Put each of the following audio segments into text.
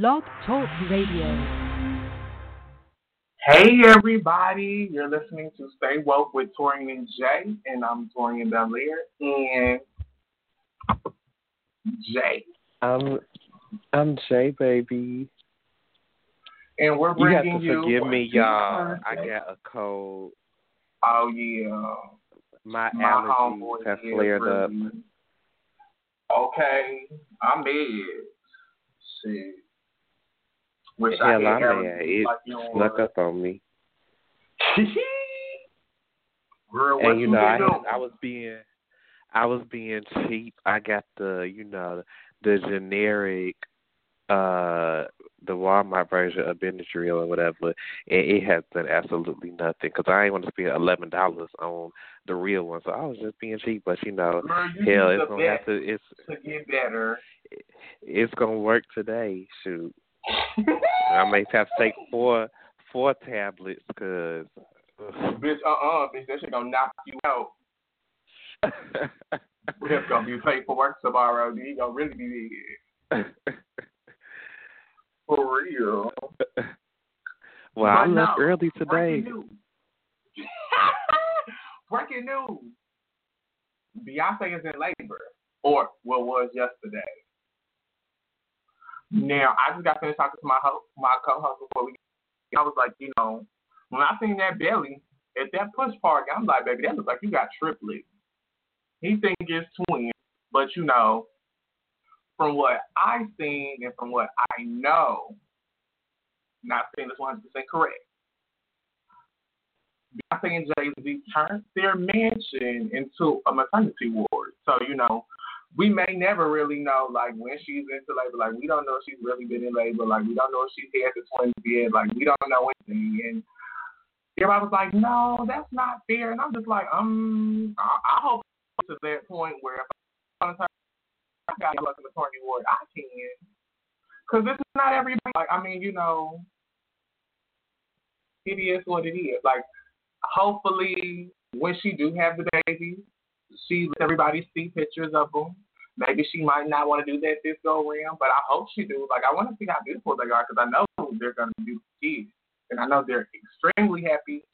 Blog Talk Radio. Hey everybody, you're listening to Stay Woke with Torian and Jay, and I'm Torian Belair and Jay. I'm I'm Jay, baby. And we're bringing You have to you. forgive me, y'all. I got a cold. Oh yeah. My, My allergies have is flared up. Okay, I'm mad. Shit. Wish I Hell, had I'm allergies. It like snuck up on me. Girl, and you know, I? I was being, I was being cheap. I got the, you know, the generic, uh, the Walmart version of Benadryl or whatever, and it has done absolutely nothing because I ain't want to spend eleven dollars on the real one. So I was just being cheap, but you know, Girl, you hell, it's gonna have to, it's, to get better. it's gonna work today. Shoot, I may have to take four, four tablets because. Bitch, uh uh bitch, that shit gonna knock you out. It's gonna be late for work tomorrow, dude. You gonna really be dead. For real. well, I left no, early today. Breaking news. Breaking news. Beyonce is in labor. Or what was yesterday. Now I just got finished talking to my host, my co-host before we. I was like, you know, when I seen that belly at that push party, I'm like, baby, that looks like you got triplets. He think it's twins, but you know, from what I seen and from what I know, not saying it's 100 percent correct. Beyonce and Jay Z turned their mansion into a maternity ward. So you know, we may never really know like when she's into labor. Like we don't know if she's really been in labor. Like we don't know if she's had the twins yet. Like we don't know anything. And everybody was like, "No, that's not fair." And I'm just like, um, I, I hope to that point where if I'm gonna I got like in the maternity ward, I can. Cause this is not everybody. Like I mean, you know, it is what it is. Like hopefully when she do have the baby, she let everybody see pictures of them. Maybe she might not want to do that this go around, but I hope she do. Like I want to see how beautiful they are because I know they're gonna do kids, and I know they're extremely happy.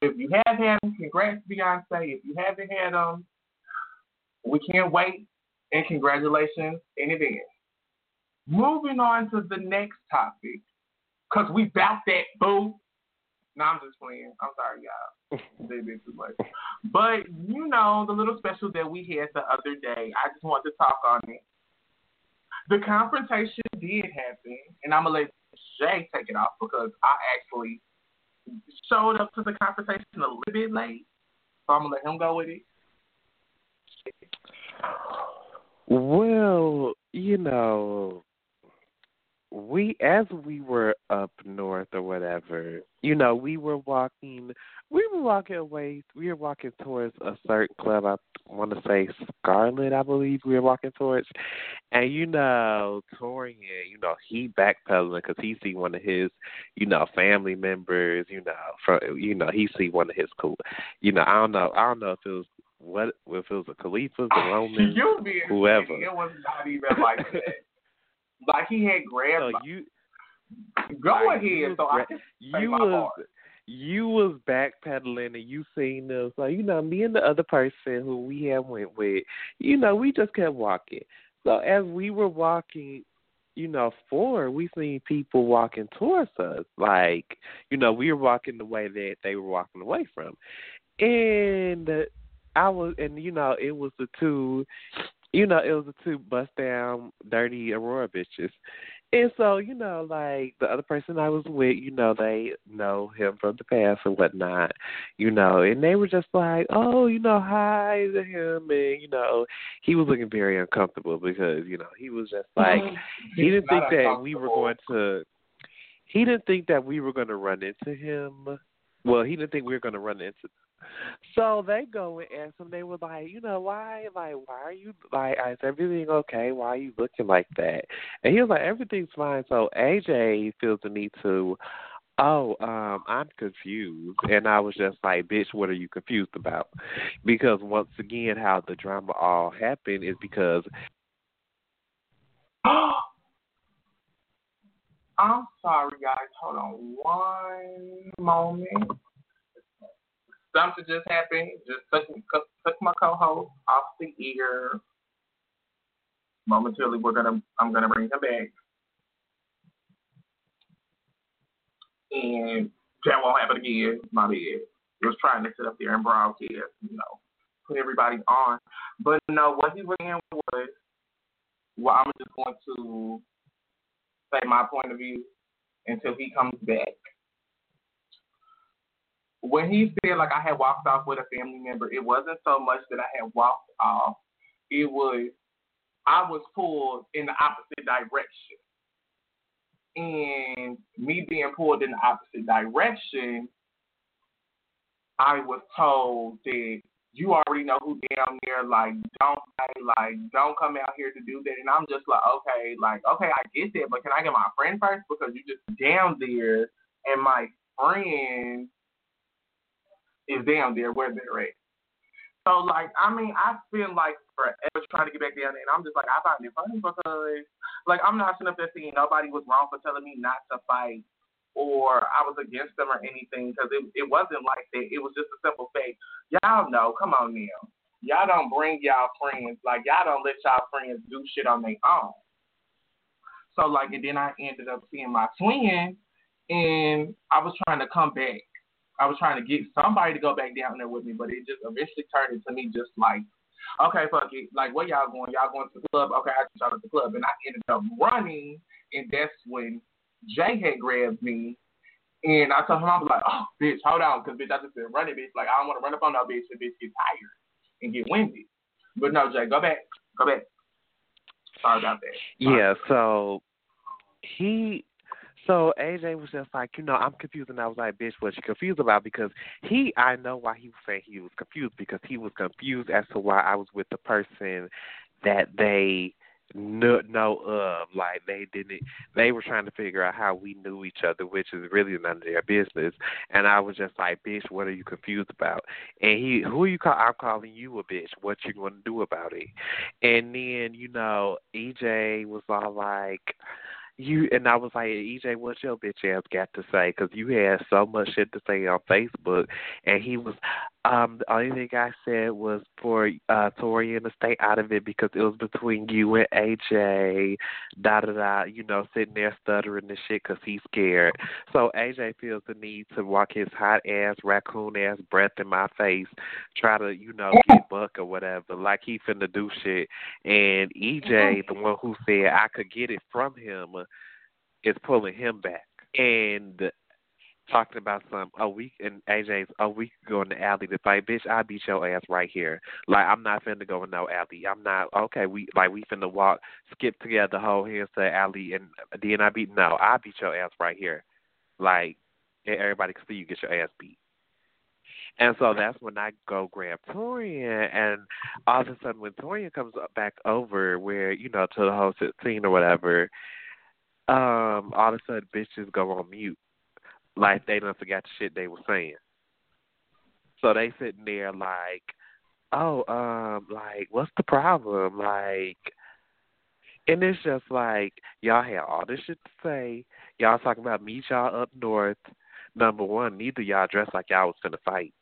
If you have had them, congrats Beyonce. If you haven't had them, we can't wait, and congratulations in advance. Moving on to the next topic, cause we bout that boo. No, I'm just playing. I'm sorry, y'all. They did too much. But you know, the little special that we had the other day, I just want to talk on it. The confrontation did happen, and I'm gonna let Jay take it off because I actually showed up to the confrontation a little bit late. So I'm gonna let him go with it. Well, you know, we as we were up north or whatever, you know, we were walking we were walking away we were walking towards a certain club I want to say Scarlet, I believe we were walking towards. And you know, Torian, you know, he backpedaling because he see one of his, you know, family members, you know, from you know, he see one of his cool, you know, I don't know, I don't know if it was what if it was a Khalifa, the Roman, whoever. It was not even like that. Like he had grabbed. So you go like, ahead, you so was I can you my was part. you was backpedaling and you seen them. So you know, me and the other person who we had went with, you know, we just kept walking. So as we were walking, you know, forward, we seen people walking towards us. Like, you know, we were walking the way that they were walking away from, and I was, and you know, it was the two. You know, it was the two bust down, dirty Aurora bitches, And so, you know, like the other person I was with, you know, they know him from the past and whatnot, you know, and they were just like, oh, you know, hi to him. And, you know, he was looking very uncomfortable because, you know, he was just like, he didn't think that we were going to, he didn't think that we were going to run into him. Well, he didn't think we were going to run into. So they go and ask him. They were like, you know, why, like, why are you like, is everything okay? Why are you looking like that? And he was like, everything's fine. So AJ feels the need to, oh, um, I'm confused. And I was just like, bitch, what are you confused about? Because once again, how the drama all happened is because I'm sorry, guys. Hold on one moment. Something just happened. Just took, took my co-host off the ear. Momentarily, we're gonna. I'm gonna bring him back, and that won't happen again. My bad. He was trying to sit up there and broadcast, you know, put everybody on. But no, what he was saying was, well, I'm just going to say my point of view until he comes back. When he said like I had walked off with a family member, it wasn't so much that I had walked off. It was I was pulled in the opposite direction. And me being pulled in the opposite direction, I was told that you already know who down there, like, don't like, don't come out here to do that. And I'm just like, okay, like, okay, I get that, but can I get my friend first? Because you just down there, and my friend is down there where they're at. So, like, I mean, I feel like forever trying to get back down there, and I'm just like, I find it funny because, like, I'm not sitting up there saying nobody was wrong for telling me not to fight or I was against them or anything because it, it wasn't like that. It was just a simple fact. Y'all know, come on now. Y'all don't bring y'all friends, like, y'all don't let y'all friends do shit on their own. So, like, and then I ended up seeing my twin, and I was trying to come back. I was trying to get somebody to go back down there with me, but it just eventually turned into me just like, okay, fuck it. Like, where y'all going? Y'all going to the club? Okay, I just y'all at the club. And I ended up running, and that's when Jay had grabbed me. And I told him, I was like, oh, bitch, hold on, because, bitch, I just been running, bitch. Like, I don't want to run up on no bitch and bitch get tired and get winded. But no, Jay, go back. Go back. Sorry about that. Sorry. Yeah, so he so AJ was just like, you know, I'm confused and I was like, bitch, what you confused about? Because he I know why he was saying he was confused because he was confused as to why I was with the person that they knew know of. Like they didn't they were trying to figure out how we knew each other, which is really none of their business. And I was just like, Bitch, what are you confused about? And he who you call I'm calling you a bitch, what you gonna do about it? And then, you know, EJ was all like you and I was like, EJ, what's your bitch ass got to say? Because you had so much shit to say on Facebook, and he was. Um, the only thing I said was for uh Torian to stay out of it because it was between you and AJ, da da da. You know, sitting there stuttering and shit because he's scared. So AJ feels the need to walk his hot ass, raccoon ass breath in my face, try to you know get buck or whatever, like he finna do shit. And EJ, the one who said I could get it from him, is pulling him back and talking about some a week and AJ's a week ago in the alley to fight, bitch, I beat your ass right here. Like I'm not finna go in no alley. I'm not okay, we like we finna walk, skip together, hold hands to the alley and then I beat no, I beat your ass right here. Like everybody can see you get your ass beat. And so that's when I go grab Torian, and all of a sudden, when Torian comes back over, where you know to the whole scene or whatever, um, all of a sudden bitches go on mute, like they done forgot the shit they were saying. So they sitting there like, oh, um, like what's the problem? Like, and it's just like y'all had all this shit to say. Y'all talking about meet y'all up north. Number one, neither y'all dressed like y'all was gonna fight.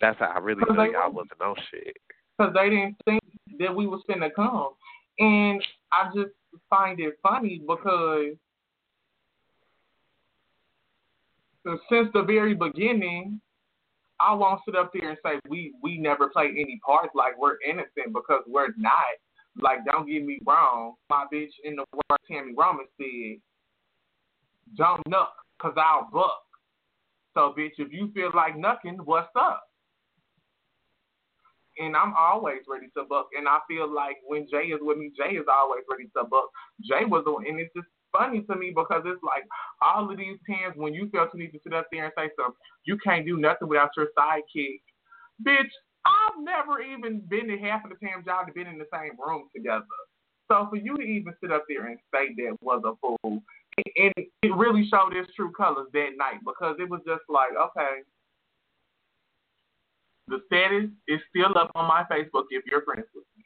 That's how I really knew y'all wasn't. wasn't on shit. because they didn't think that we was finna come. And I just find it funny because since the very beginning, I won't sit up there and say we we never play any parts like we're innocent because we're not. Like, don't get me wrong. My bitch in the word Tammy Roman said, don't nuck, cause I'll buck. So, bitch, if you feel like knucking, what's up? And I'm always ready to buck. And I feel like when Jay is with me, Jay is always ready to buck. Jay was the and it's just funny to me because it's like all of these times when you felt you need to sit up there and say something, you can't do nothing without your sidekick. Bitch, I've never even been to half of the times y'all have been in the same room together. So for you to even sit up there and say that was a fool, and it really showed its true colors that night because it was just like, okay, the status is still up on my Facebook if you're friends with me.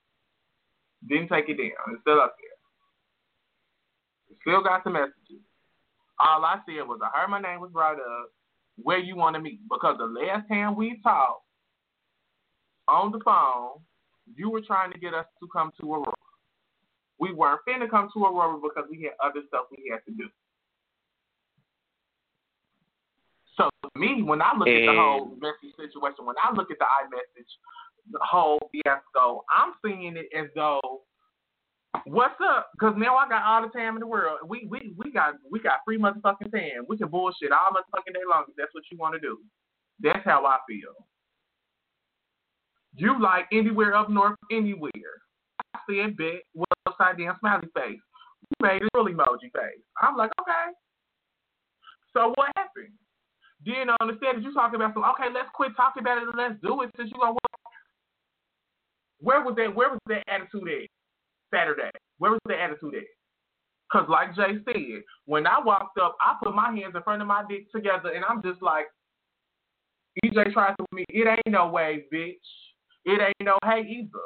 Didn't take it down. It's still up there. Still got some messages. All I said was I heard my name was brought up. Where you want to meet? Because the last time we talked on the phone, you were trying to get us to come to Aurora. We weren't finna come to Aurora because we had other stuff we had to do. So me, when I look and, at the whole messy situation, when I look at the iMessage, the whole fiasco, I'm seeing it as though, what's up? Because now I got all the time in the world. We we we got we got free motherfucking time. We can bullshit all motherfucking day long if that's what you want to do. That's how I feel. You like anywhere up north, anywhere. I said bet with upside down smiley face. You made a real emoji face. I'm like, okay. So what happened? Then on the stage, you talking about some. Okay, let's quit talking about it and let's do it. Since you gonna where was that? Where was that attitude at Saturday? Where was the attitude at? Cause like Jay said, when I walked up, I put my hands in front of my dick together, and I'm just like, EJ tried to me. It ain't no way, bitch. It ain't no hey either.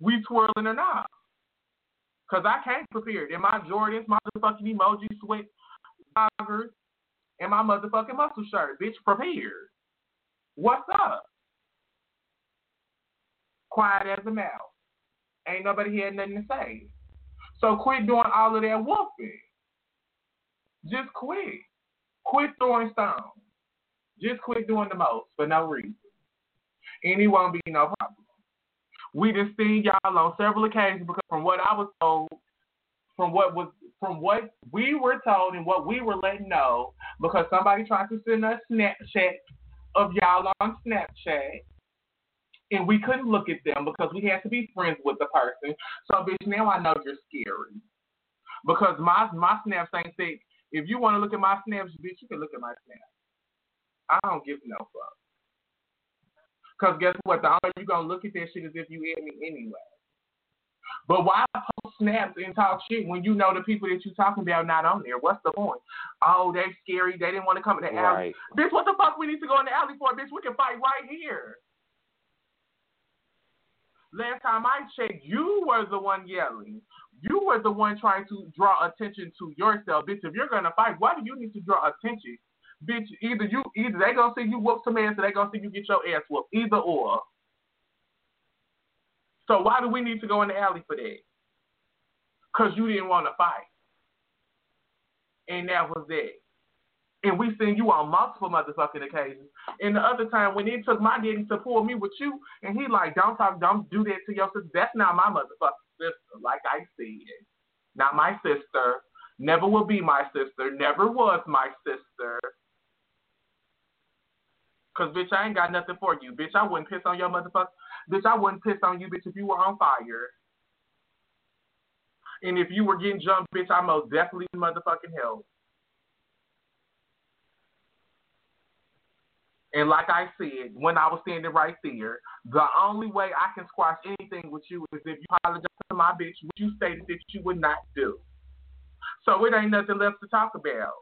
We twirling or not. Cause I came prepared in my Jordans, motherfucking emoji sweat joggers, and my motherfucking muscle shirt. Bitch, prepared. What's up? Quiet as a mouse. Ain't nobody had nothing to say. So quit doing all of that whooping. Just quit. Quit throwing stones. Just quit doing the most for no reason. And it won't be no problem. We just seen y'all on several occasions because from what I was told, from what was from what we were told and what we were letting know, because somebody tried to send us Snapchat of y'all on Snapchat, and we couldn't look at them because we had to be friends with the person. So, bitch, now I know you're scary. Because my my snaps ain't thick. If you want to look at my snaps, bitch, you can look at my snaps. I don't give no fuck. Because guess what? The only you gonna look at that shit is if you hit me anyway. But why post snaps and talk shit when you know the people that you're talking about not on there? What's the point? Oh, they're scary. They didn't want to come in the alley. Right. Bitch, what the fuck we need to go in the alley for? Bitch, we can fight right here. Last time I checked, you were the one yelling. You were the one trying to draw attention to yourself, bitch. If you're gonna fight, why do you need to draw attention? Bitch, either you either they gonna see you whoop some ass or they gonna see you get your ass whooped. Either or. So why do we need to go in the alley for that? Because you didn't want to fight. And that was that. And we've seen you on multiple motherfucking occasions. And the other time when it took my daddy to pull me with you, and he like, don't talk, don't do that to your sister. That's not my motherfucking sister, like I said. Not my sister. Never will be my sister. Never was my sister. Cause bitch, I ain't got nothing for you. Bitch, I wouldn't piss on your motherfucker. Bitch, I wouldn't piss on you, bitch, if you were on fire. And if you were getting jumped, bitch, I most definitely motherfucking help. And like I said, when I was standing right there, the only way I can squash anything with you is if you apologize to my bitch, which you stated that you would not do. So it ain't nothing left to talk about.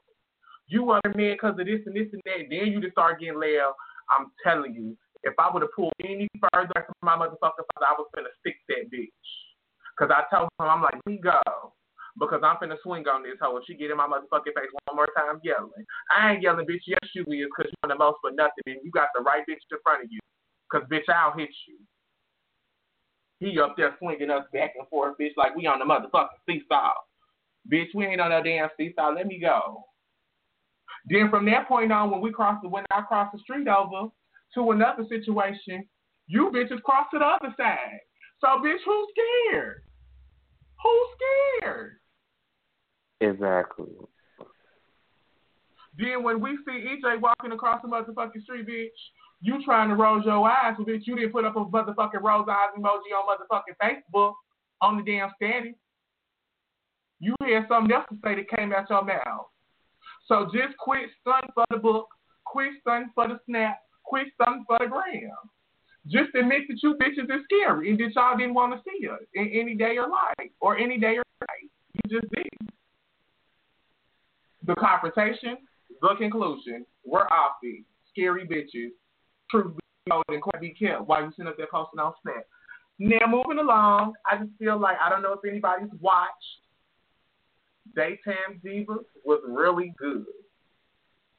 You were mad because of this and this and that. Then you just start getting loud. I'm telling you, if I would have pulled any further from my motherfucker father, I was gonna stick that bitch. Cause I told him, I'm like, we go. Because I'm finna swing on this hoe. If she get in my motherfucking face one more time yelling. I ain't yelling, bitch. Yes, you is, because you're the most for nothing. And you got the right bitch in front of you. Because, bitch, I'll hit you. He up there swinging us back and forth, bitch, like we on the motherfucking seesaw. Bitch, we ain't on no damn seesaw. Let me go. Then from that point on, when we crossed the when I crossed the street over, to another situation, you bitches cross to the other side. So, bitch, who's scared? Who's scared? Exactly. Then when we see EJ walking across the motherfucking street, bitch, you trying to roll your eyes, bitch, you didn't put up a motherfucking rose eyes emoji on motherfucking Facebook on the damn standing. You had something else to say that came out your mouth. So just quit stunting for the book, quit stunting for the snap, quit stunting for the gram. Just admit that you bitches is scary and that y'all didn't want to see us in any day or life or any day or night. You just did. The confrontation, the conclusion, we're off these scary bitches, truth be told, and quite be kept while you sitting up there posting on Snap. Now moving along, I just feel like I don't know if anybody's watched Daytime Divas was really good.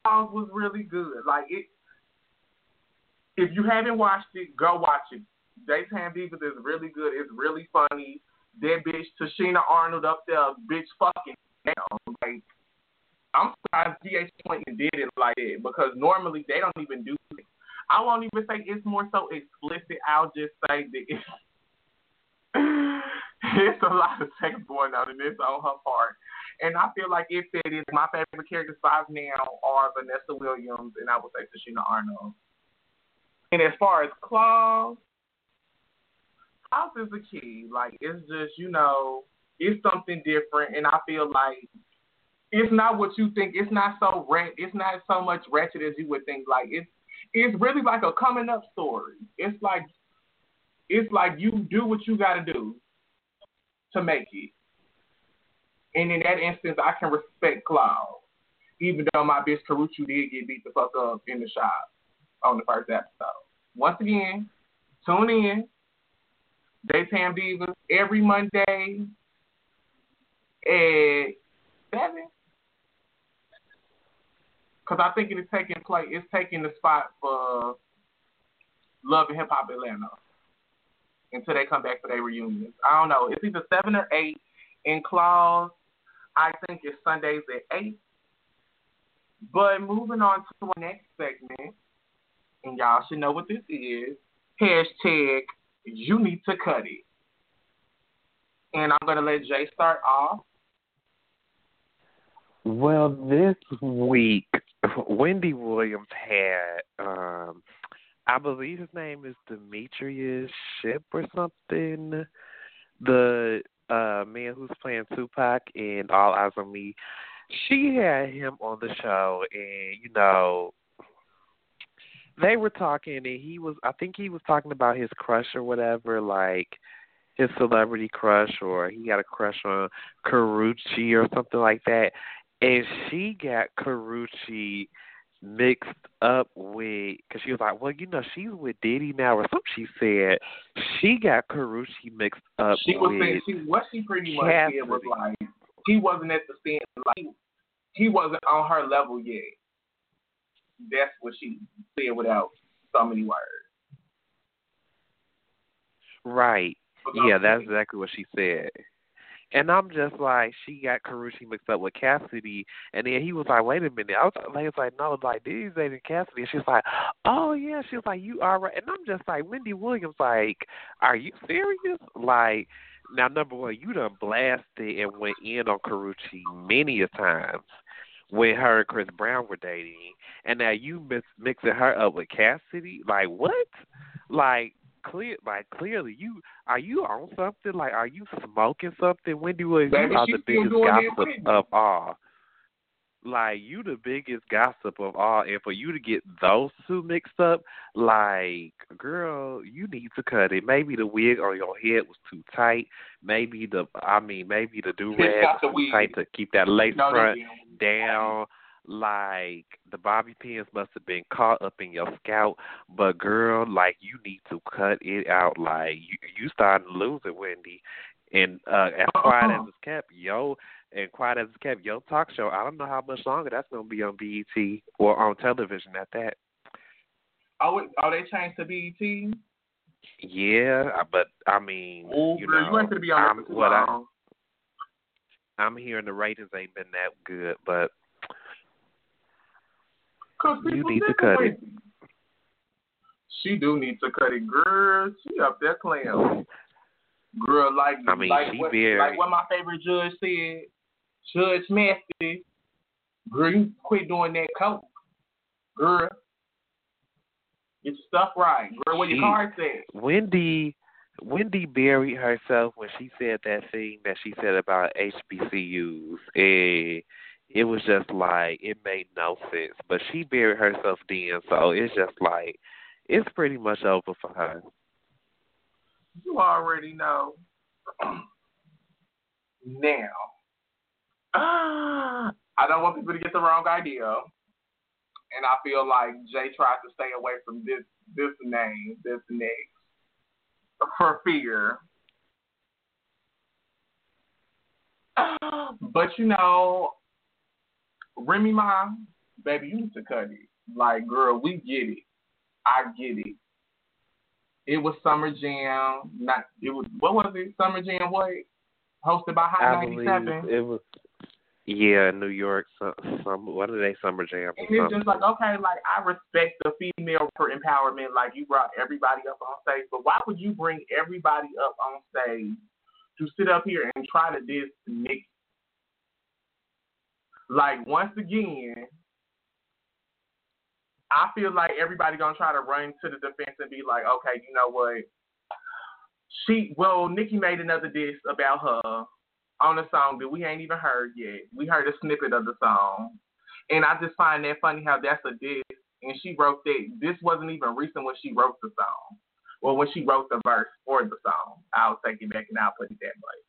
Was really good. Like it. If you haven't watched it, go watch it. Daytime Divas is really good. It's really funny. That bitch Tichina Arnold up there, bitch fucking down. Like I'm surprised DH Clinton did it like that because normally they don't even do it. I won't even say it's more so explicit. I'll just say that it's, it's a lot of sex going on in this on her part. And I feel like it it is. My favorite characters five now are Vanessa Williams and I would say Tichina Arnold. And as far as Claws, Claws is the key. Like it's just, you know, it's something different and I feel like it's not what you think. It's not so rat. It's not so much ratchet as you would think. Like it's it's really like a coming up story. It's like it's like you do what you got to do to make it. And in that instance, I can respect Cloud, even though my bitch Karrueche did get beat the fuck up in the shop on the first episode. Once again, tune in. Daytime Divas every Monday at seven because I think it is taking place. It's taking the spot for Love and Hip Hop Atlanta until they come back for their reunions. I don't know. It's either seven or eight. In Claws, I think it's Sundays at eight. But moving on to our next segment, and y'all should know what this is. Hashtag you need to cut it. And I'm gonna let Jay start off. Well, this week Wendy Williams had, um, I believe his name is Demetrius Shipp or something. The uh man who's playing Tupac in All Eyez on Me. She had him on the show, and you know, they were talking, and he was. I think he was talking about his crush or whatever, like his celebrity crush, or he had a crush on Karrueche or something like that and she got Karrueche mixed up with because she was like, well, you know, she's with Diddy now or something. She said she got Karrueche mixed up. She was with saying she what she pretty much Cassidy. said was like he wasn't at the stand like he wasn't on her level yet. That's what she said without so many words. Right. yeah, that's exactly what she said. And I'm just like, she got Karrueche mixed up with Cassidy, and then he was like, "Wait a minute." I was, like, "No," was like, "No, like these dating Cassidy." And she was like, "Oh yeah." She was like, "You are right." And I'm just like, Wendy Williams, like, "Are you serious?" Like, now number one, you done blasted and went in on Karrueche many a times when her and Chris Brown were dating, and now you mix, mixing her up with Cassidy. Like what? Like clear like clearly you are you on something? Like are you smoking something? Wendy Williams, you are the biggest gossip of all. Like you the biggest gossip of all and for you to get those two mixed up, like girl, you need to cut it. Maybe the wig on your head was too tight. Maybe the I mean maybe the do rag was too tight to keep that lace no, front down like the bobby pins must have been caught up in your scalp, but girl, like you need to cut it out. Like you, you starting to lose it, Wendy. And uh, as quiet as it's kept, yo, and quiet as it's kept, yo, talk show. I don't know how much longer that's gonna be on BET or on television at that. Oh, are they changed to BET? Yeah, but I mean, Ooh, you know, you to be on I'm, what I, I'm hearing the ratings ain't been that good, but Cause you need to cut it. She do need to cut it, girl. She up there playing. Girl, like I mean, like she what, very- like what my favorite judge said, Judge Mathis, girl, you quit doing that coke. Girl. Get your stuff right. Girl, where your She- card at? Wendy Wendy buried herself when she said that thing that she said about HBCUs. And it was just like it made no sense. But she buried herself then, so it's just like it's pretty much over for her. You already know. now, I don't want people to get the wrong idea, and I feel like Jay tried to stay away from this this name, this next, for fear. But you know, Remy Ma, baby, you need to cut it. Like, girl, we get it. I get it. It was Summer Jam. Not it was what was it? Summer Jam what? Hosted by Hot ninety believe it was yeah, New York some, some what are they summer jam And it's just like, okay, like I respect the female for empowerment, like you brought everybody up on stage, but why would you bring everybody up on stage to sit up here and try to diss Nick? Like once again, I feel like everybody gonna try to run to the defense and be like, okay, you know what? She well, Nicki made another diss about her on a song that we ain't even heard yet. We heard a snippet of the song. And I just find that funny how that's a diss. And she wrote that. This wasn't even recent when she wrote the song. Well, when she wrote the verse for the song. I'll take it back and I'll put it that way.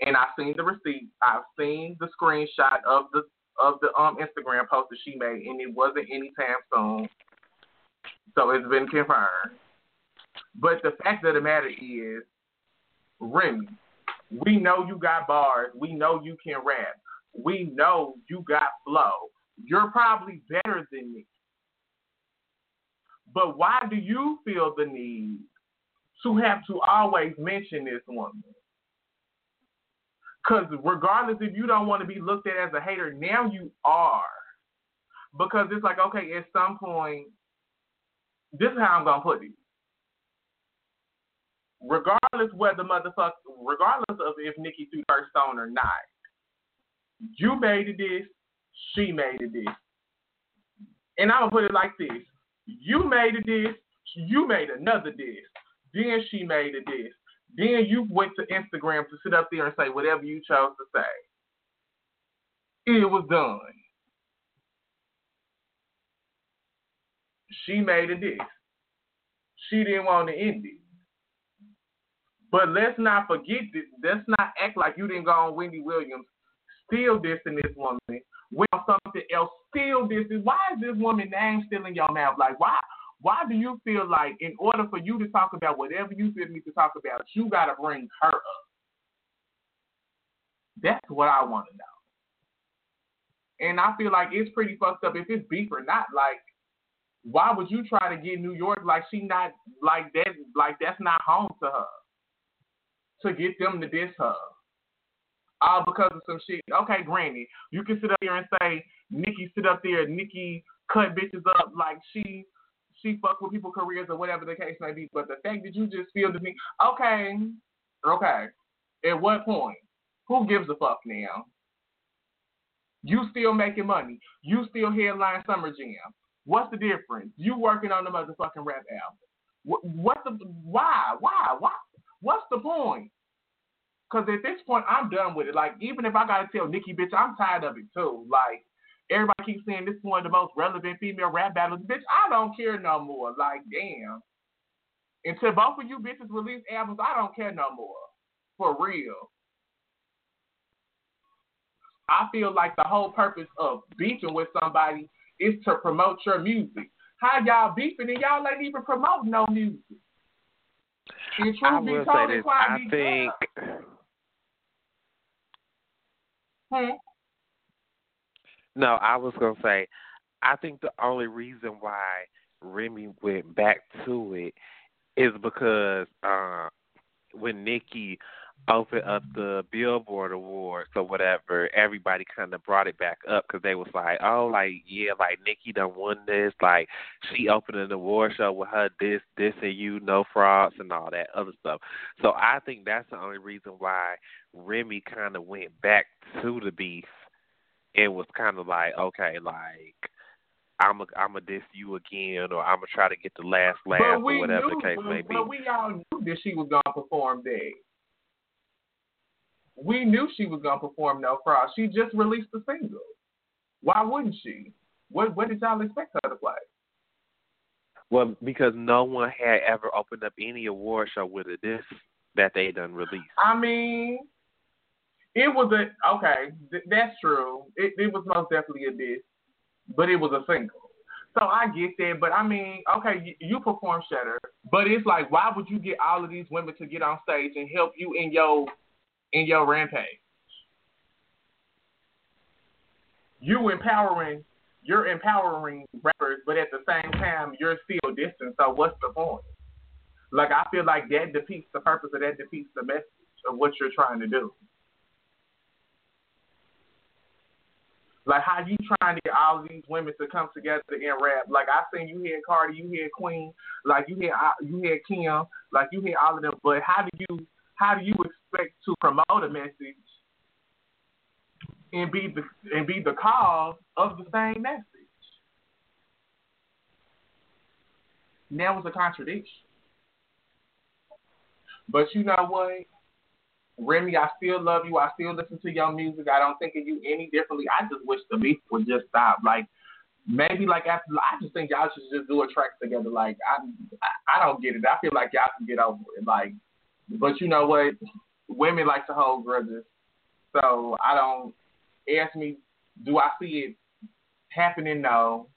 And I've seen the receipt. I've seen the screenshot of the of the um Instagram post that she made, and it wasn't anytime soon. So it's been confirmed. But the fact of the matter is, Remy, we know you got bars. We know you can rap. We know you got flow. You're probably better than me. But why do you feel the need to have to always mention this woman? Because regardless if you don't want to be looked at as a hater, now you are. Because it's like, okay, at some point, this is how I'm going to put it. Regardless whether motherfucker, regardless of if Nicki threw her stone or not, you made it this, she made it this. And I'm gonna put it like this: you made it this, you made another this, then she made it this, then you went to Instagram to sit up there and say whatever you chose to say. It was done. She made a this. She didn't want to end it. But let's not forget this. Let's not act like you didn't go on Wendy Williams, still dissing this woman, went something else, still dissing. Why is this woman name still in your mouth? Like, why? Why do you feel like in order for you to talk about whatever you feel need to talk about, you got to bring her up? That's what I want to know. And I feel like it's pretty fucked up if it's beef or not. Like, why would you try to get New York like she not like that? Like that's not home to her to get them to diss her. All because of some shit. Okay, granny, you can sit up here and say Nicki sit up there, Nicki cut bitches up like she she fuck with people's careers or whatever the case may be. But the fact that you just feel to me, okay, okay. At what point? Who gives a fuck now? You still making money. You still headline Summer Jam. What's the difference? You working on the motherfucking rap album. What, what's the why? Why? Why? What's the point? Because at this point, I'm done with it. Like, even if I got to tell Nicki, bitch, I'm tired of it too. Like, everybody keeps saying this is one of the most relevant female rap battles. Bitch, I don't care no more. Like, damn. Until both of you bitches release albums, I don't care no more. For real. I feel like the whole purpose of beefing with somebody is to promote your music. How y'all beefing and y'all ain't even promoting no music? And I truth be will told, say this. I think Hmm. No, I was gonna say I think the only reason why Remy went back to it is because uh when Nicki opened up the Billboard Awards or whatever, everybody kind of brought it back up because they was like, oh, like yeah, like Nicki done won this, like she opened an award show with her this, this, and you, no frauds and all that other stuff. So I think that's the only reason why Remy kind of went back to the beef and was kind of like, okay, like. I'm a I'm a diss you again, or I'm gonna try to get the last laugh, or whatever knew, the case but, may be. But we all knew that she was gonna perform there we knew she was gonna perform No Fraud. She just released a single. Why wouldn't she? What what did y'all expect her to play? Well, because no one had ever opened up any award show with a disc that they done released. I mean, it was a okay. Th- that's true. It, it was most definitely a disc, but it was a single. So I get that, but I mean, okay, you, you perform ShETHER, but it's like, why would you get all of these women to get on stage and help you in your in your rampage. You empowering, you're empowering rappers, but at the same time, you're still distant. So what's the point? Like I feel like that defeats the purpose of that defeats the message of what you're trying to do. Like how you trying to get all these women to come together and rap? Like I seen you hear Cardi, you hear Queen, like you hear uh, you hear Kim, like you hear all of them. But how do you how do you expect to promote a message and be the and be the cause of the same message? Now it's a contradiction. But you know what? Remy, I still love you. I still listen to your music. I don't think of you any differently. I just wish the beef would just stop. Like maybe like after I just think y'all should just do a track together. Like I I, don't get it. I feel like y'all can get over it. Like but you know what? Women like to hold grudges. So I don't ask me, do I see it happening? No.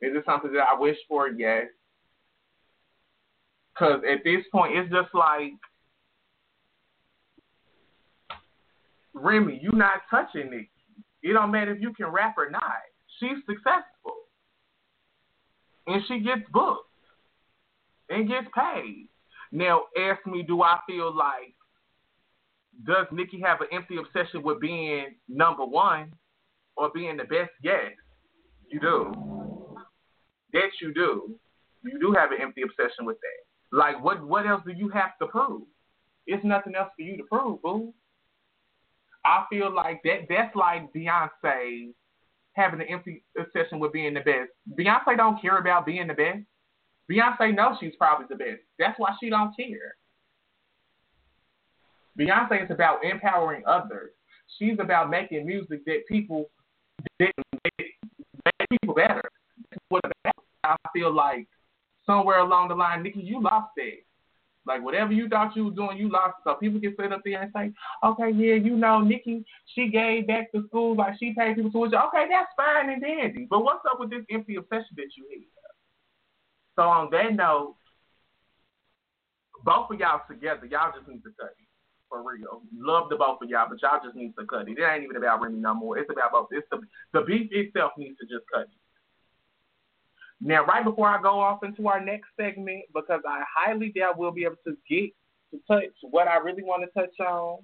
Is it something that I wish for? Yes. Because at this point, it's just like, Remy, you not touching Nicki. It don't matter if you can rap or not. She's successful. And she gets booked and gets paid. Now, ask me, do I feel like does Nicki have an empty obsession with being number one or being the best? Yes, you do. That you do. You do have an empty obsession with that. Like, what what else do you have to prove? It's nothing else for you to prove, boo. I feel like that that's like Beyonce having an empty obsession with being the best. Beyonce don't care about being the best. Beyonce knows she's probably the best. That's why she don't care. Beyonce is about empowering others. She's about making music that people that make people better. what I feel like somewhere along the line, Nicki, you lost it. Like whatever you thought you were doing, you lost. So people can sit up there and say, "Okay, yeah, you know, Nicki, she gave back to school, like she paid people tuition. Okay, that's fine and dandy. But what's up with this empty obsession that you have? So on that note, both of y'all together, y'all just need to cut it. For real. Love the both of y'all, but y'all just need to cut it. It ain't even about Remy no more. It's about both. It's the the beef itself needs to just cut it. Now, right before I go off into our next segment, because I highly doubt we'll be able to get to touch what I really want to touch on,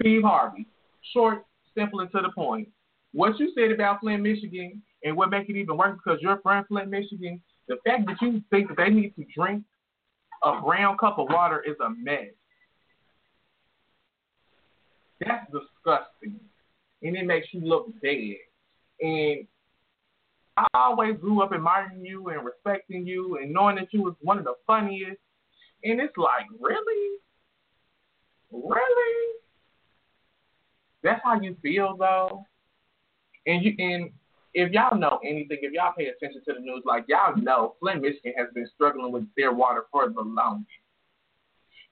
Steve Harvey. Short, simple, and to the point. What you said about Flint, Michigan, and what makes it even worse because you're from Flint, Michigan, the fact that you think that they need to drink a brown cup of water is a mess. That's disgusting. And it makes you look bad. And I always grew up admiring you and respecting you and knowing that you was one of the funniest. And it's like, really? Really? That's how you feel though? And you and if y'all know anything, if y'all pay attention to the news, like y'all know, Flint, Michigan has been struggling with their water for the longest.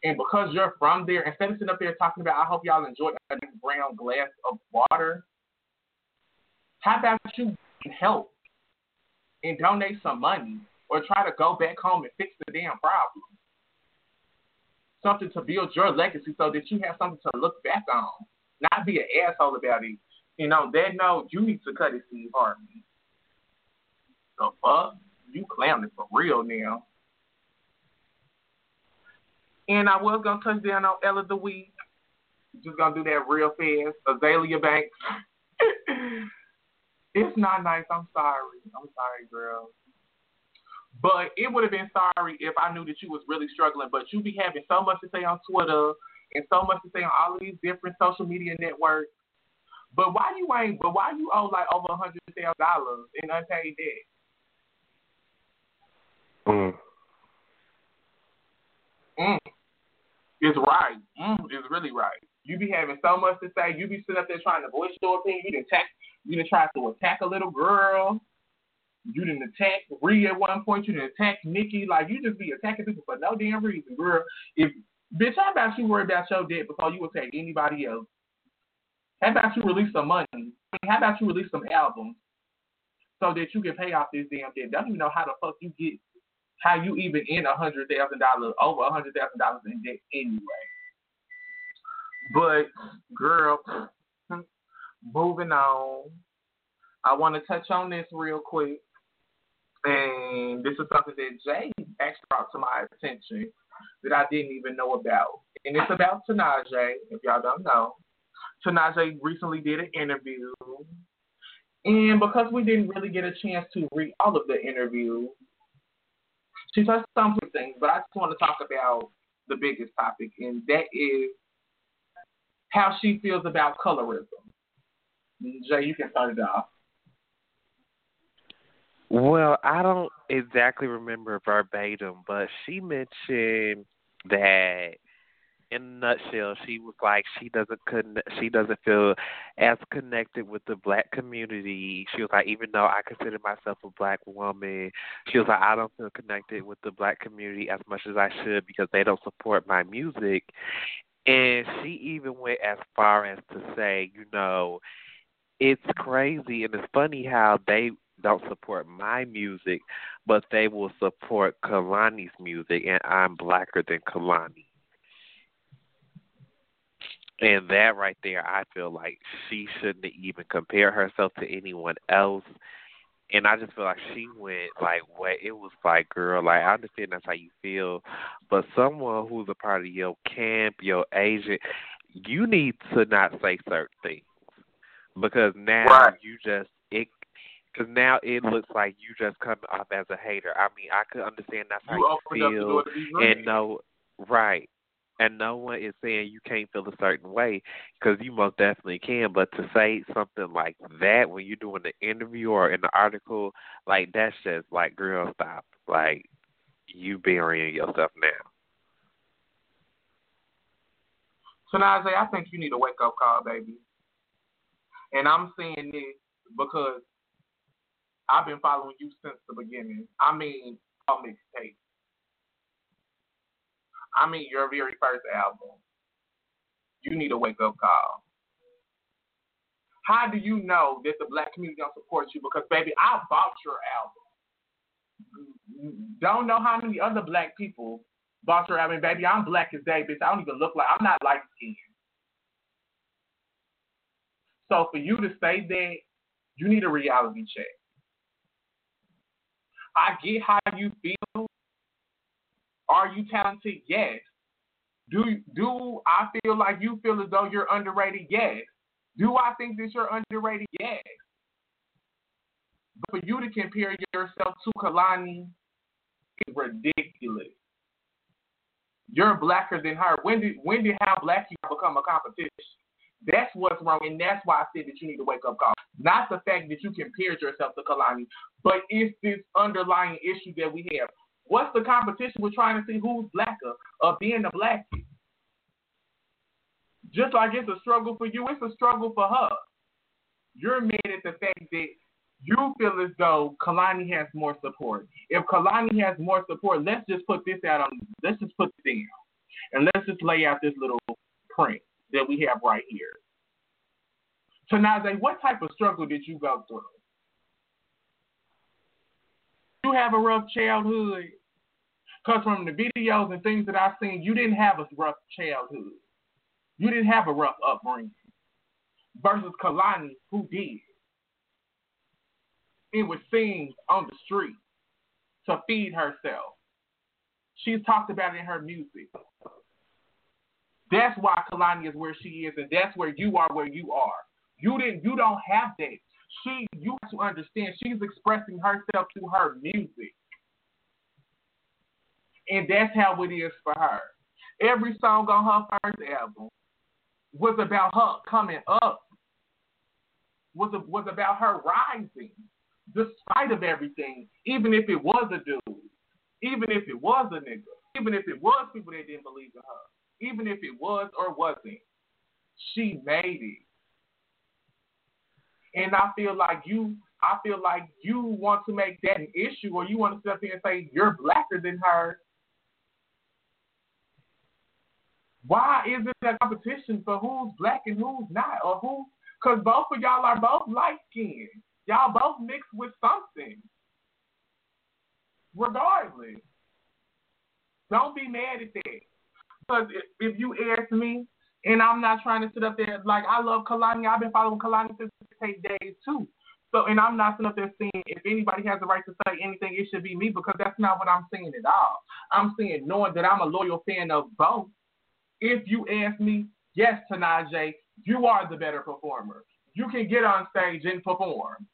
And because you're from there, instead of sitting up there talking about, I hope y'all enjoy a brown glass of water, how about you help and donate some money or try to go back home and fix the damn problem? Something to build your legacy so that you have something to look back on, not be an asshole about it you know, that note, you need to cut it, Steve Harvey. The fuck? You clowning for real now. And I was gonna touch down on Ella the week. Just gonna do that real fast. Azealia Banks. it's not nice. I'm sorry. I'm sorry, girl. But it would have been sorry if I knew that you was really struggling. But you be having so much to say on Twitter and so much to say on all of these different social media networks. But why you ain't? But why you owe like over a hundred thousand dollars in unpaid debt? Mm. Mm. It's right. Mm. It's really right. You be having so much to say. You be sitting up there trying to voice your opinion. You didn't attack. You didn't try to attack a little girl. You didn't attack Ree at one point. You didn't attack Nicki. Like you just be attacking people for no damn reason, girl. If bitch, how about you worry about your debt before you attack anybody else? How about you release some money? How about you release some albums so that you can pay off this damn debt? Don't even know how the fuck you get how you even in a hundred thousand dollars over a hundred thousand dollars in debt anyway. But girl, moving on. I want to touch on this real quick. And this is something that Jay actually brought to my attention that I didn't even know about. And it's about Tinashe, if y'all don't know. Tinashe recently did an interview. And because we didn't really get a chance to read all of the interview, she touched on some things, but I just want to talk about the biggest topic, and that is how she feels about colorism. Jay, you can start it off. Well, I don't exactly remember verbatim, but she mentioned that in a nutshell, she was like she doesn't con- she doesn't feel as connected with the black community. She was like, even though I consider myself a black woman, she was like, I don't feel connected with the black community as much as I should because they don't support my music. And she even went as far as to say, you know, it's crazy and it's funny how they don't support my music, but they will support Kehlani's music, and I'm blacker than Kehlani. And that right there, I feel like she shouldn't even compare herself to anyone else. And I just feel like she went like what it was like, girl. Like I understand that's how you feel, but someone who's a part of your camp, your agent, you need to not say certain things because now right. you just it because now it looks like you just come off as a hater. I mean, I could understand that's how you, you feel, and no, right, and no one is saying you can't feel a certain way because you most definitely can. But to say something like that when you're doing the interview or in the article, like that's just like, girl, stop. Like you burying yourself now. So now, Isaiah, I think you need a wake up call, baby. And I'm saying this because I've been following you since the beginning. I mean, a mixtape. I mean, your very first album. You need a wake up call. How do you know that the black community don't support you? Because baby, I bought your album. Don't know how many other black people bought your album. Baby, I'm black as day, bitch. I don't even look like I'm not light skinned. So for you to say that, you need a reality check. I get how you feel. Are you talented? Yes. Do do I feel like you feel as though you're underrated? Yes. Do I think that you're underrated? Yes. But for you to compare yourself to Kehlani is ridiculous. You're blacker than her. When did when did how black you become a competition? That's what's wrong, and that's why I said that you need to wake up call. Not the fact that you compared yourself to Kehlani, but it's this underlying issue that we have. What's the competition? We're trying to see who's blacker of being a black. Just like it's a struggle for you, it's a struggle for her. You're mad at the fact that you feel as though Kehlani has more support. If Kehlani has more support, let's just put this out on. Let's just put it down, and let's just lay out this little print that we have right here. Tinashe, what type of struggle did you go through? Have a rough childhood. Because from the videos and things that I've seen, you didn't have a rough childhood. You didn't have a rough upbringing. Versus Kehlani, who did. It was seen on the street to feed herself. She's talked about it in her music. That's why Kehlani is where she is, and that's where you are where you are. You didn't. You don't have that. She. You have to understand. She's expressing herself through her music, and that's how it is for her. Every song on her first album was about her coming up. Was was about her rising, despite of everything. Even if it was a dude, even if it was a nigga, even if it was people that didn't believe in her, even if it was or wasn't, she made it. And I feel like you, I feel like you want to make that an issue, or you want to sit up here and say you're blacker than her. Why is it a competition for who's black and who's not, or who? Because both of y'all are both light skinned. Y'all both mixed with something. Regardless, don't be mad at that. Because if you ask me, and I'm not trying to sit up there like I love Kehlani. I've been following Kehlani since eight days too. So, and I'm not sitting up there saying if anybody has the right to say anything, it should be me because that's not what I'm saying at all. I'm saying knowing that I'm a loyal fan of both. If you ask me, yes, Tinashe, you are the better performer. You can get on stage and perform,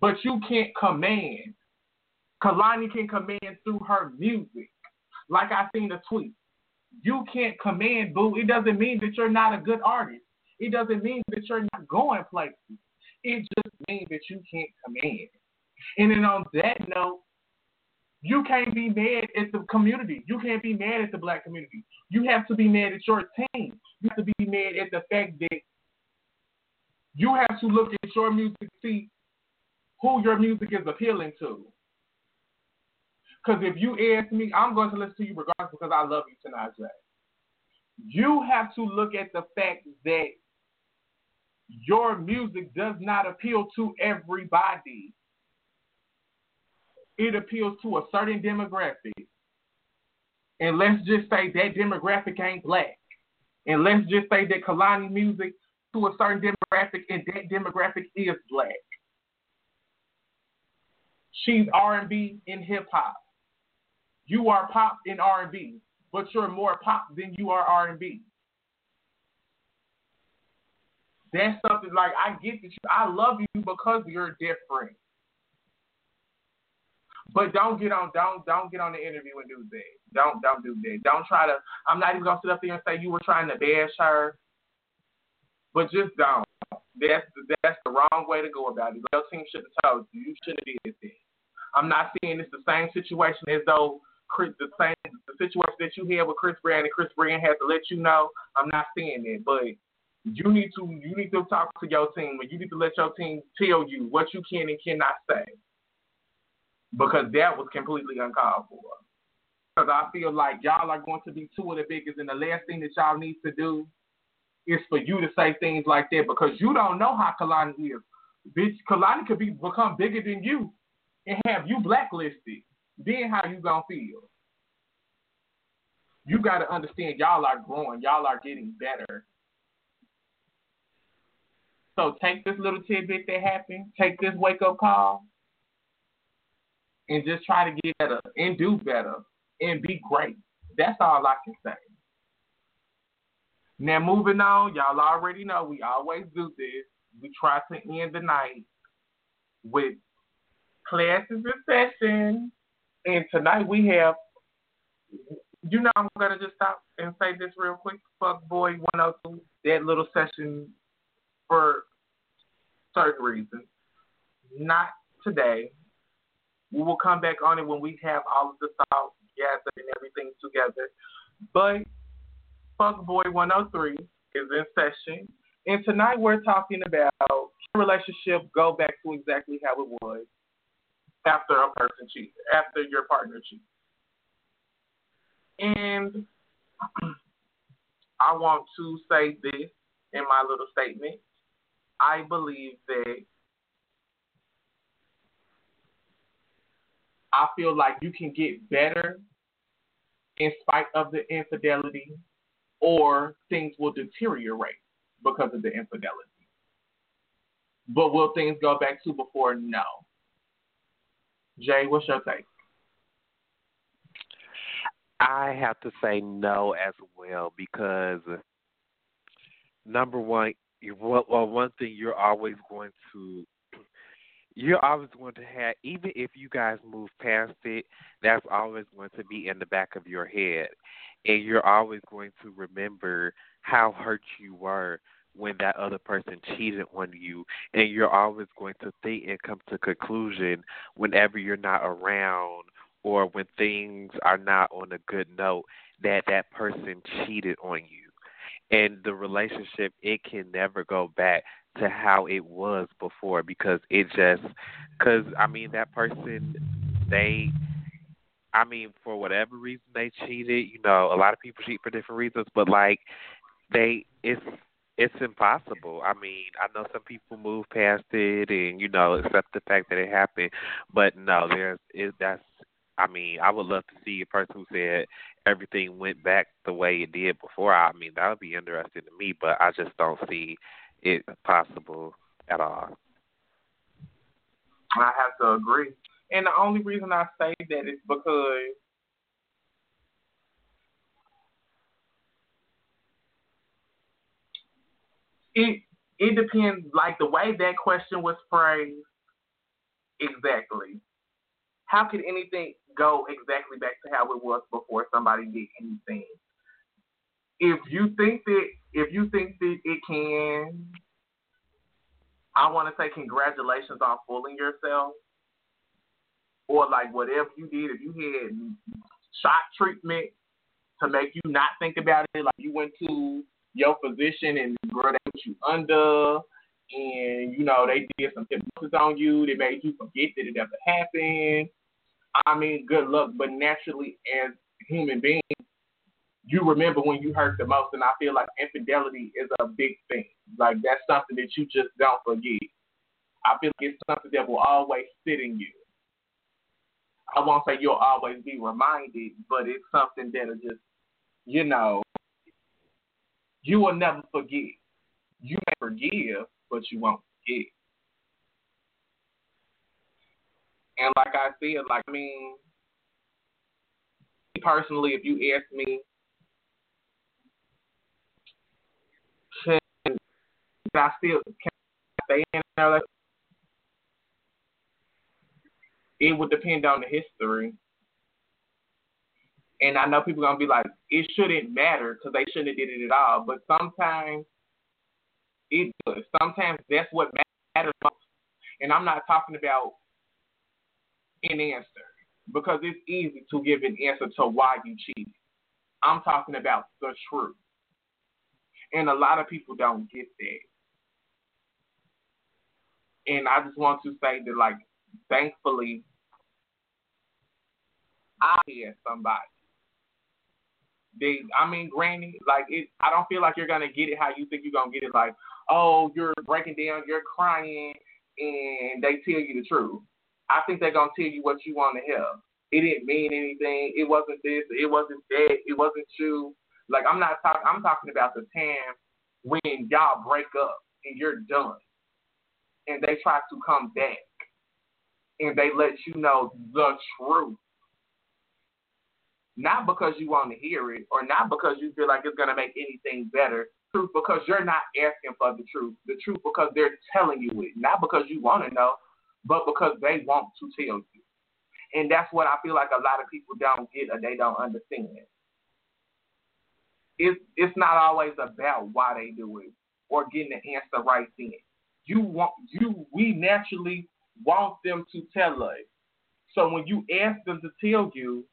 but you can't command. Kehlani can command through her music. Like I seen the tweet you can't command, boo. It doesn't mean that you're not a good artist. It doesn't mean that you're not going places. It just means that you can't command. And then on that note, you can't be mad at the community. You can't be mad at the black community. You have to be mad at your team. You have to be mad at the fact that you have to look at your music, see who your music is appealing to. Because if you ask me, I'm going to listen to you regardless because I love you tonight, You have to look at the fact that your music does not appeal to everybody. It appeals to a certain demographic. And let's just say that demographic ain't black. And let's just say that Kehlani music to a certain demographic and that demographic is black. She's R&B and hip hop. You are pop in R&B, but you're more pop than you are R&B. That's something like I get that you. I love you because you're different. But don't get on don't don't get on the interview and do that. Don't don't do that. Don't try to. I'm not even gonna sit up there and say you were trying to bash her. But just don't. That's that's the wrong way to go about it. Your team should have told you. You shouldn't have did that. I'm not saying it's the same situation as though Chris, the same the situation that you had with Chris Brown and Chris Brown has to let you know. I'm not saying that, but you need to you need to talk to your team and you need to let your team tell you what you can and cannot say because that was completely uncalled for. Because I feel like y'all are going to be two of the biggest, and the last thing that y'all need to do is for you to say things like that because you don't know how Kehlani is. Bitch, Kehlani could be become bigger than you and have you blacklisted then how you gonna feel? You got to understand, y'all are growing, y'all are getting better. So take this little tidbit that happened, take this wake up call, and just try to get better and do better and be great. That's all I can say. Now moving on, y'all already know we always do this. We try to end the night with classes in session. And tonight we have, you know, I'm gonna just stop and say this real quick. Fuck boy 102, that little session for certain reasons. Not today. We will come back on it when we have all of the thoughts gathered and everything together. But Fuck Boy 103 is in session. And tonight we're talking about relationship go back to exactly how it was after a person cheats, after your partner cheats. And I want to say this in my little statement. I believe that I feel like you can get better in spite of the infidelity, or things will deteriorate because of the infidelity. But will things go back to before? No. Jay, what's your take? I have to say no as well because number one, well, one thing you're always going to you're always going to have even if you guys move past it, that's always going to be in the back of your head. And you're always going to remember how hurt you were when that other person cheated on you and you're always going to think and come to conclusion whenever you're not around or when things are not on a good note that that person cheated on you and the relationship it can never go back to how it was before because it just cuz I mean that person they I mean for whatever reason they cheated, you know, a lot of people cheat for different reasons, but like they it's it's impossible. I mean, I know some people move past it and you know accept the fact that it happened, but no, there's it, that's. I mean, I would love to see a person who said everything went back the way it did before. I mean, that would be interesting to me, but I just don't see it possible at all. I have to agree, and the only reason I say that is because it it depends. Like the way that question was phrased, exactly. How could anything go exactly back to how it was before somebody did anything? If you think that if you think that it can, I want to say congratulations on fooling yourself, or like whatever you did. If you had shot treatment to make you not think about it, like you went to your physician and girl they put you under and you know they did some hypnosis on you, they made you forget that it ever happened. I mean, good luck, but naturally as human beings, you remember when you hurt the most, and I feel like infidelity is a big thing. Like that's something that you just don't forget. I feel like it's something that will always sit in you. I won't say you'll always be reminded, but it's something that'll just, you know, you will never forget. You may forgive, but you won't forget. And like I said, like I mean, personally, if you ask me, can I still can I stay in? It would depend on the history. And I know people are gonna be like, it shouldn't matter because they shouldn't have did it at all. But sometimes it does. Sometimes that's what matters most. And I'm not talking about an answer because it's easy to give an answer to why you cheated. I'm talking about the truth. And a lot of people don't get that. And I just want to say that, like, thankfully, I had somebody they, I mean, granny, like it. I don't feel like you're gonna get it how you think you're gonna get it. Like, oh, you're breaking down, you're crying, and they tell you the truth. I think they're gonna tell you what you want to hear. It didn't mean anything. It wasn't this. It wasn't that. It wasn't you. Like I'm not talking. I'm talking about the time when y'all break up and you're done, and they try to come back, and they let you know the truth not because you want to hear it or not because you feel like it's to make anything better. Truth because you're not asking for the truth. The truth because they're telling you it. Not because you want to know, but because they want to tell you. And that's what I feel like a lot of people don't get or they don't understand. It's it's not always about why they do it or getting the answer right then. You want you we naturally want them to tell us. So when you ask them to tell you,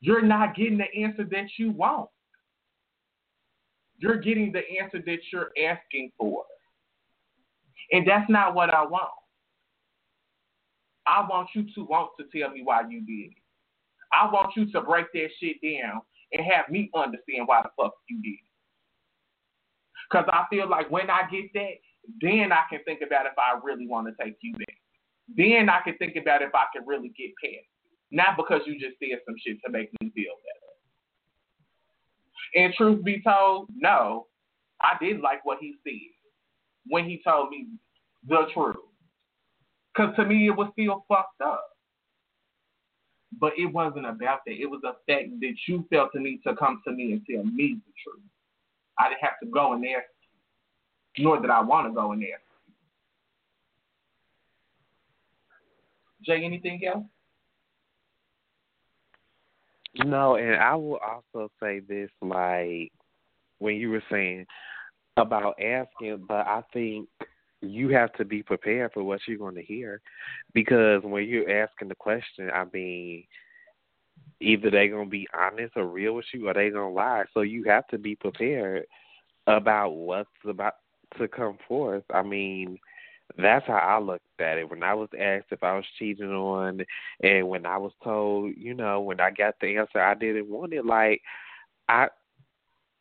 you're not getting the answer that you want. You're getting the answer that you're asking for. And that's not what I want. I want you to want to tell me why you did it. I want you to break that shit down and have me understand why the fuck you did it. Because I feel like when I get that, then I can think about if I really want to take you back. Then I can think about if I can really get past not because you just said some shit to make me feel better. And truth be told, no, I didn't like what he said when he told me the truth. Because to me, it was still fucked up. But it wasn't about that. It was the fact that you felt the need to come to me and tell me the truth. I didn't have to go in there, nor did I want to go in there. Jay, anything else? No, and I will also say this like when you were saying about asking, but I think you have to be prepared for what you're going to hear because when you're asking the question, I mean, either they're going to be honest or real with you or they're going to lie. So you have to be prepared about what's about to come forth. I mean, that's how I looked at it. When I was asked if I was cheating on, and when I was told, you know, when I got the answer I didn't want it, like I,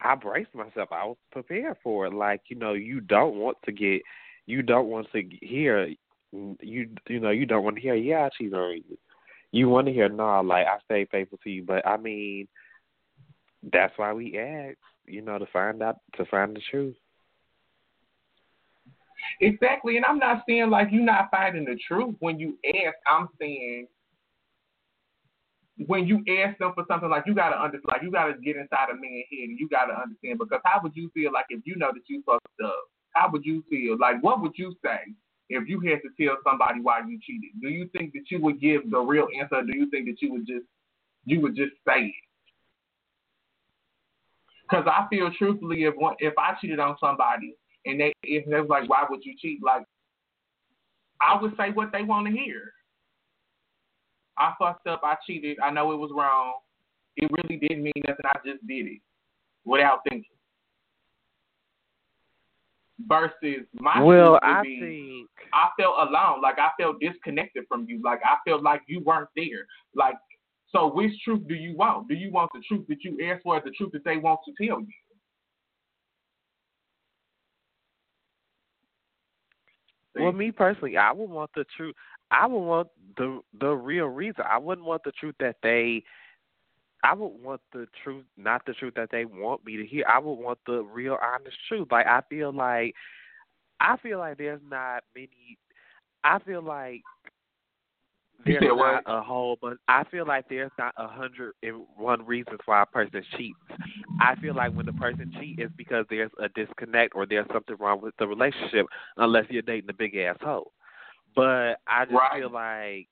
I braced myself. I was prepared for it. Like you know, you don't want to get, you don't want to hear, you you know, you don't want to hear, yeah, I cheated on you. You want to hear, no, like I stay faithful to you. But I mean, that's why we ask, you know, to find out to find the truth. Exactly, and I'm not saying like you're not finding the truth when you ask. I'm saying when you ask them for something like you gotta understand, like you gotta get inside a man's head and you gotta understand because how would you feel like if you know that you fucked up? How would you feel? Like what would you say if you had to tell somebody why you cheated? Do you think that you would give the real answer? Do you think that you would just you would just say it? Because I feel truthfully, if one, if I cheated on somebody and they if they was like, why would you cheat? Like, I would say what they want to hear. I fucked up. I cheated. I know it was wrong. It really didn't mean nothing. I just did it without thinking. Versus my well, I be, think I felt alone. Like I felt disconnected from you. Like I felt like you weren't there. Like so, which truth do you want? Do you want the truth that you asked for, or the truth that they want to tell you? Well, me personally, I would want the truth. I would want the the real reason. I wouldn't want the truth that they. I would want the truth, not the truth that they want me to hear. I would want the real, honest truth. Like I feel like, I feel like there's not many. I feel like there's not a whole but I feel like there's not a hundred and one reasons why a person cheats. I feel like when the person cheats it's because there's a disconnect or there's something wrong with the relationship unless you're dating a big asshole. But I just right. feel like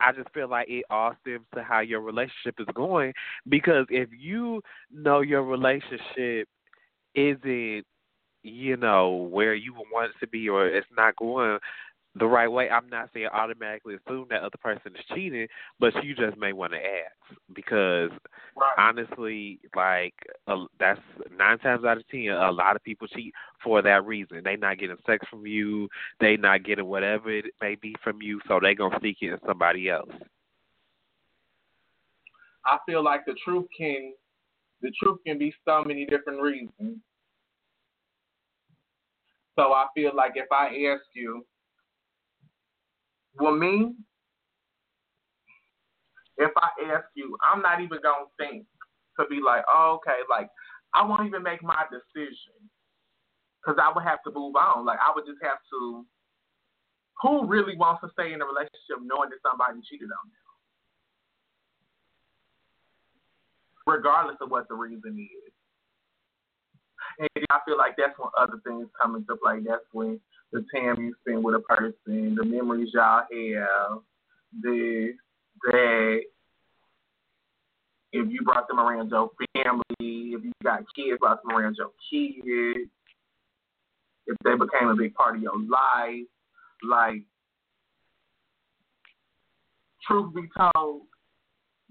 I just feel like it all stems to how your relationship is going because if you know your relationship isn't you know where you want it to be or it's not going the right way. I'm not saying automatically assume that other person is cheating, but you just may want to ask because right. honestly, like uh, that's nine times out of ten, a lot of people cheat for that reason. They not getting sex from you, they not getting whatever it may be from you, so they gonna seek it in somebody else. I feel like the truth can, the truth can be so many different reasons. So I feel like if I ask you, well, me, if I ask you, I'm not even gonna think to be like, oh, okay, like I won't even make my decision because I would have to move on. Like I would just have to. Who really wants to stay in a relationship knowing that somebody cheated on them, regardless of what the reason is? And I feel like that's when other things come into play. That's when the time you spend with a person, the memories y'all have, the that if you brought them around your family, if you got kids, brought them around your kids, if they became a big part of your life, like truth be told,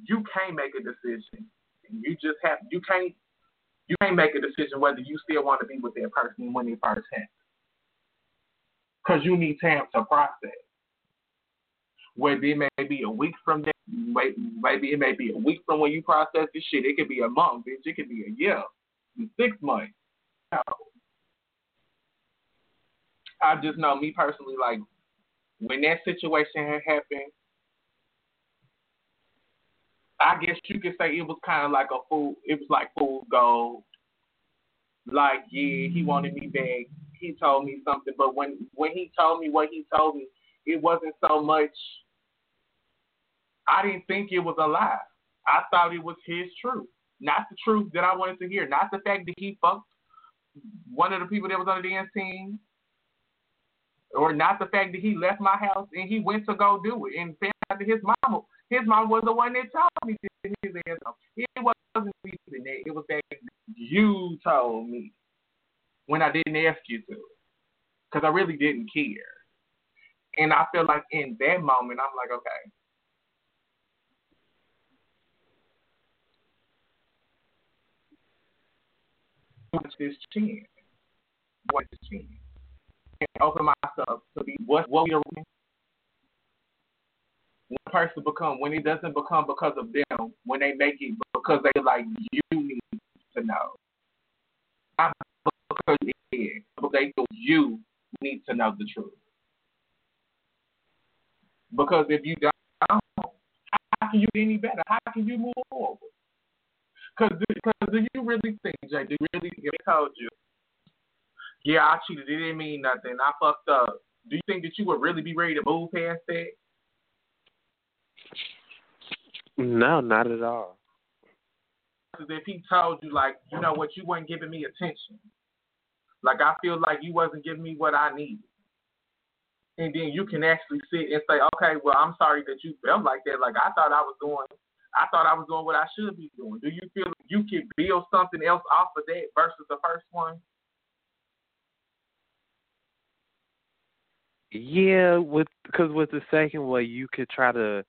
you can't make a decision. You just have you can't you can't make a decision whether you still want to be with that person when they first happened because you need time to process. Whether it may be a week from that, maybe it may be a week from when you process this shit. It could be a month, bitch. It could be a year, six months. I just know me personally, like when that situation had happened, I guess you could say it was kind of like a fool. It was like fool's gold. Like, yeah, he wanted me back he told me something, but when when he told me what he told me, it wasn't so much I didn't think it was a lie. I thought it was his truth, not the truth that I wanted to hear, not the fact that he fucked one of the people that was on the dance team, or not the fact that he left my house and he went to go do it and found out that his mom, his mom was the one that told me that his. It wasn't even that. It was that you told me when I didn't ask you to, because I really didn't care. And I feel like in that moment, I'm like, okay, watch this chance. Watch this chance. And open myself to be what what we are one person become when it doesn't become because of them, when they make it because they like you need to know. Not because they they feel you need to know the truth. Because if you don't, how can you be any better? How can you move forward? Because do you really think, Jay, do you really think if I told you, yeah, I cheated, it didn't mean nothing, I fucked up, do you think that you would really be ready to move past that? No, not at all. If he told you, like, you know what, you weren't giving me attention. Like, I feel like you wasn't giving me what I need. And then you can actually sit and say, okay, well, I'm sorry that you felt like that. Like, I thought I was doing I thought I was doing what I should be doing. Do you feel you can build something else off of that versus the first one? Yeah, with because with the second one, you could try to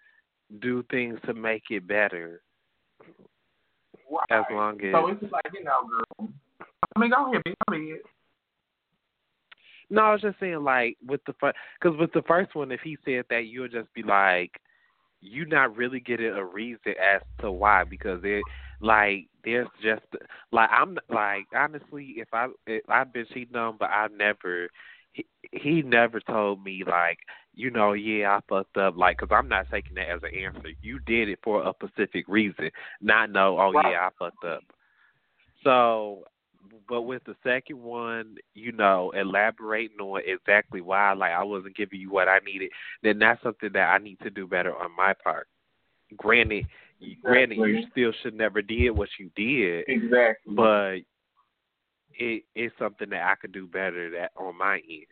do things to make it better. Right. As long as so it's like you know, girl. I mean, go ahead, be ahead. No, I was just saying, like with the first, because with the first one, if he said that, you would just be like, you not really getting a reason as to why because it like there's just like I'm like honestly if I if I've been cheating on but I never he, he never told me like you know yeah I fucked up like because I'm not taking that as an answer you did it for a specific reason not know oh right. yeah I fucked up so but with the second one, you know, elaborating on exactly why, like I wasn't giving you what I needed, then that's something that I need to do better on my part. Granted, exactly. granted, you still should never did what you did, exactly. But it it's something that I could do better that on my end.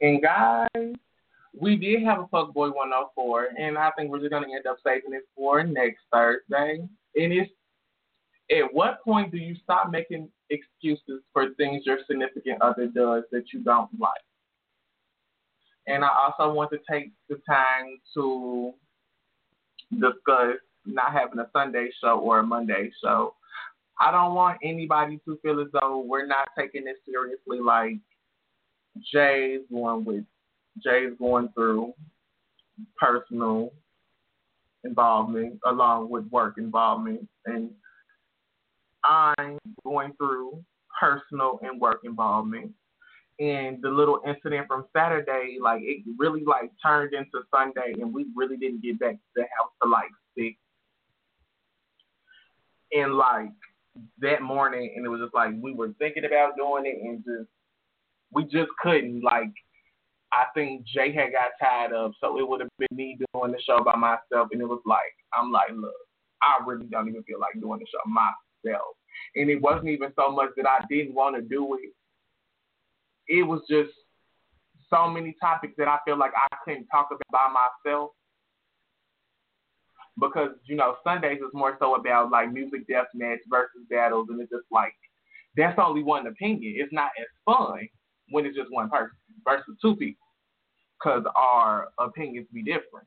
And guys, we did have a fuckboy 104, and I think we're just gonna end up saving it for next Thursday. And it's at what point do you stop making excuses for things your significant other does that you don't like? And I also want to take the time to discuss not having a Sunday show or a Monday show. I don't want anybody to feel as though we're not taking this seriously. Like Jay's one with Jay's going through personal involvement along with work involvement, and I'm going through personal and work involvement. And the little incident from Saturday, like it really like turned into Sunday, and we really didn't get back to the house till like six. And like that morning, and it was just like we were thinking about doing it, and just we just couldn't like I think Jay had got tired of, so it would have been me doing the show by myself, and it was like, I'm like, look, I really don't even feel like doing the show myself, and it wasn't even so much that I didn't want to do it. It was just so many topics that I feel like I couldn't talk about by myself because you know Sundays is more so about like music death match versus battles, and it's just like that's only one opinion. It's not as fun when it's just one person versus two people because our opinions be different.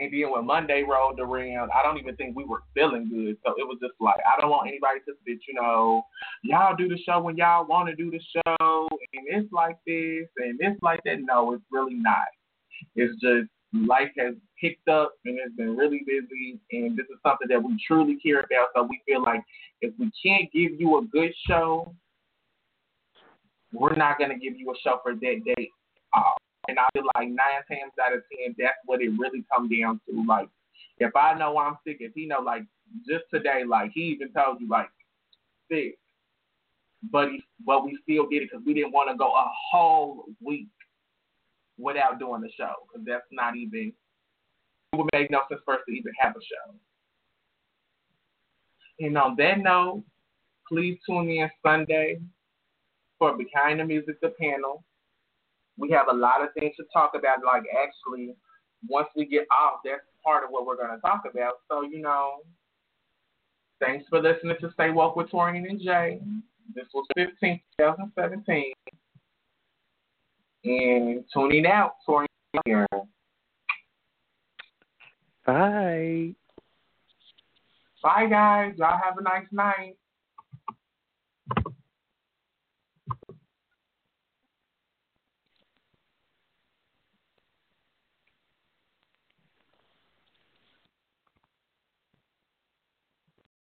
And then when Monday rolled around, I don't even think we were feeling good. So it was just like, I don't want anybody to think, you know, y'all do the show when y'all want to do the show, and it's like this, and it's like that. No, it's really not. It's just life has picked up and it's been really busy, and this is something that we truly care about. So we feel like if we can't give you a good show, we're not going to give you a show for that date uh, and I feel like nine times out of ten, that's what it really comes down to. Like, if I know I'm sick, if he know, like, just today, like, he even told you, like, sick. but he, but we still did it because we didn't want to go a whole week without doing the show because that's not even it would make no sense for us to even have a show. And on that note, please tune in Sunday for Behind the Music, the panel. We have a lot of things to talk about. Like actually, once we get off, that's part of what we're going to talk about. So you know, thanks for listening to Stay Woke with Torian and Jay. This was 15, 2017. And tuning out, Torian here. Bye. Bye, guys. Y'all have a nice night.